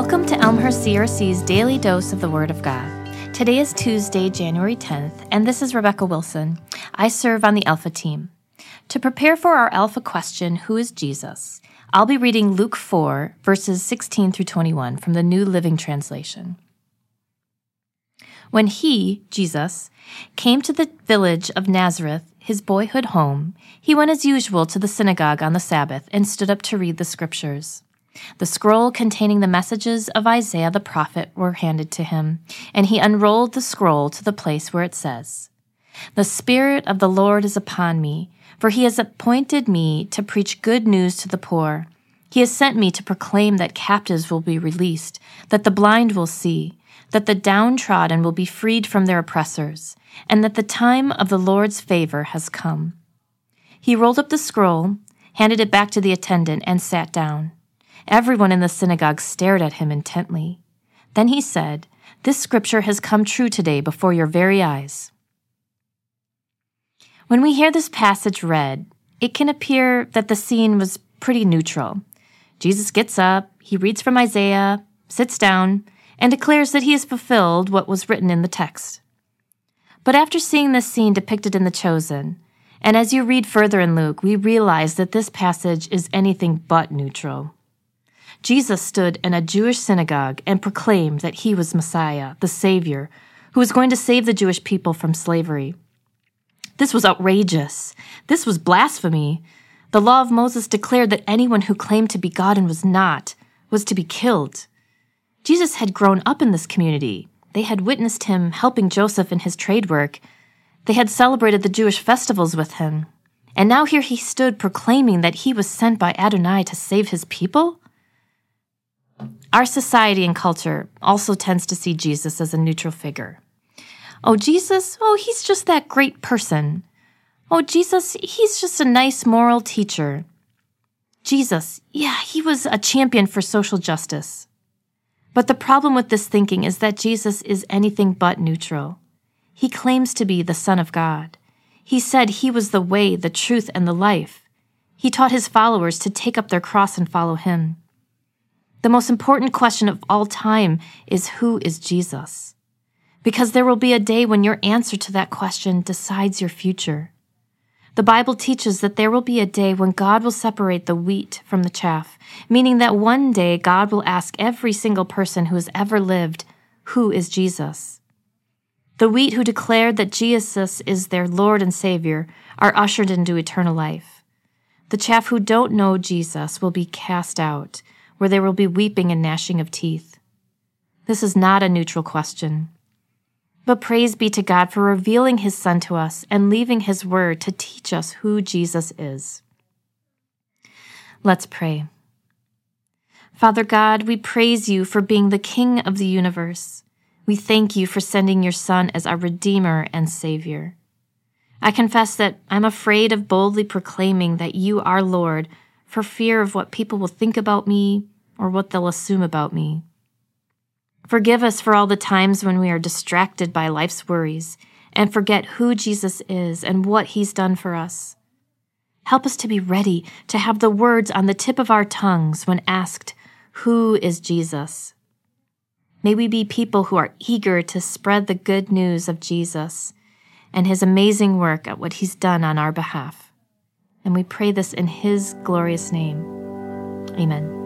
Welcome to Elmhurst CRC's daily dose of the Word of God. Today is Tuesday, January 10th, and this is Rebecca Wilson. I serve on the Alpha team. To prepare for our Alpha question, Who is Jesus? I'll be reading Luke 4, verses 16 through 21 from the New Living Translation. When he, Jesus, came to the village of Nazareth, his boyhood home, he went as usual to the synagogue on the Sabbath and stood up to read the scriptures. The scroll containing the messages of Isaiah the prophet were handed to him, and he unrolled the scroll to the place where it says, The Spirit of the Lord is upon me, for he has appointed me to preach good news to the poor. He has sent me to proclaim that captives will be released, that the blind will see, that the downtrodden will be freed from their oppressors, and that the time of the Lord's favor has come. He rolled up the scroll, handed it back to the attendant, and sat down. Everyone in the synagogue stared at him intently. Then he said, This scripture has come true today before your very eyes. When we hear this passage read, it can appear that the scene was pretty neutral. Jesus gets up, he reads from Isaiah, sits down, and declares that he has fulfilled what was written in the text. But after seeing this scene depicted in The Chosen, and as you read further in Luke, we realize that this passage is anything but neutral. Jesus stood in a Jewish synagogue and proclaimed that he was Messiah, the Savior, who was going to save the Jewish people from slavery. This was outrageous. This was blasphemy. The law of Moses declared that anyone who claimed to be God and was not was to be killed. Jesus had grown up in this community. They had witnessed him helping Joseph in his trade work. They had celebrated the Jewish festivals with him. And now here he stood proclaiming that he was sent by Adonai to save his people? Our society and culture also tends to see Jesus as a neutral figure. Oh, Jesus, oh, he's just that great person. Oh, Jesus, he's just a nice moral teacher. Jesus, yeah, he was a champion for social justice. But the problem with this thinking is that Jesus is anything but neutral. He claims to be the Son of God. He said he was the way, the truth, and the life. He taught his followers to take up their cross and follow him. The most important question of all time is who is Jesus? Because there will be a day when your answer to that question decides your future. The Bible teaches that there will be a day when God will separate the wheat from the chaff, meaning that one day God will ask every single person who has ever lived, Who is Jesus? The wheat who declared that Jesus is their Lord and Savior are ushered into eternal life. The chaff who don't know Jesus will be cast out, where there will be weeping and gnashing of teeth. This is not a neutral question. But praise be to God for revealing his Son to us and leaving his word to teach us who Jesus is. Let's pray. Father God, we praise you for being the King of the universe. We thank you for sending your Son as our Redeemer and Savior. I confess that I'm afraid of boldly proclaiming that you are Lord for fear of what people will think about me or what they'll assume about me. Forgive us for all the times when we are distracted by life's worries and forget who Jesus is and what he's done for us. Help us to be ready to have the words on the tip of our tongues when asked, Who is Jesus? May we be people who are eager to spread the good news of Jesus and his amazing work at what he's done on our behalf. And we pray this in his glorious name. Amen.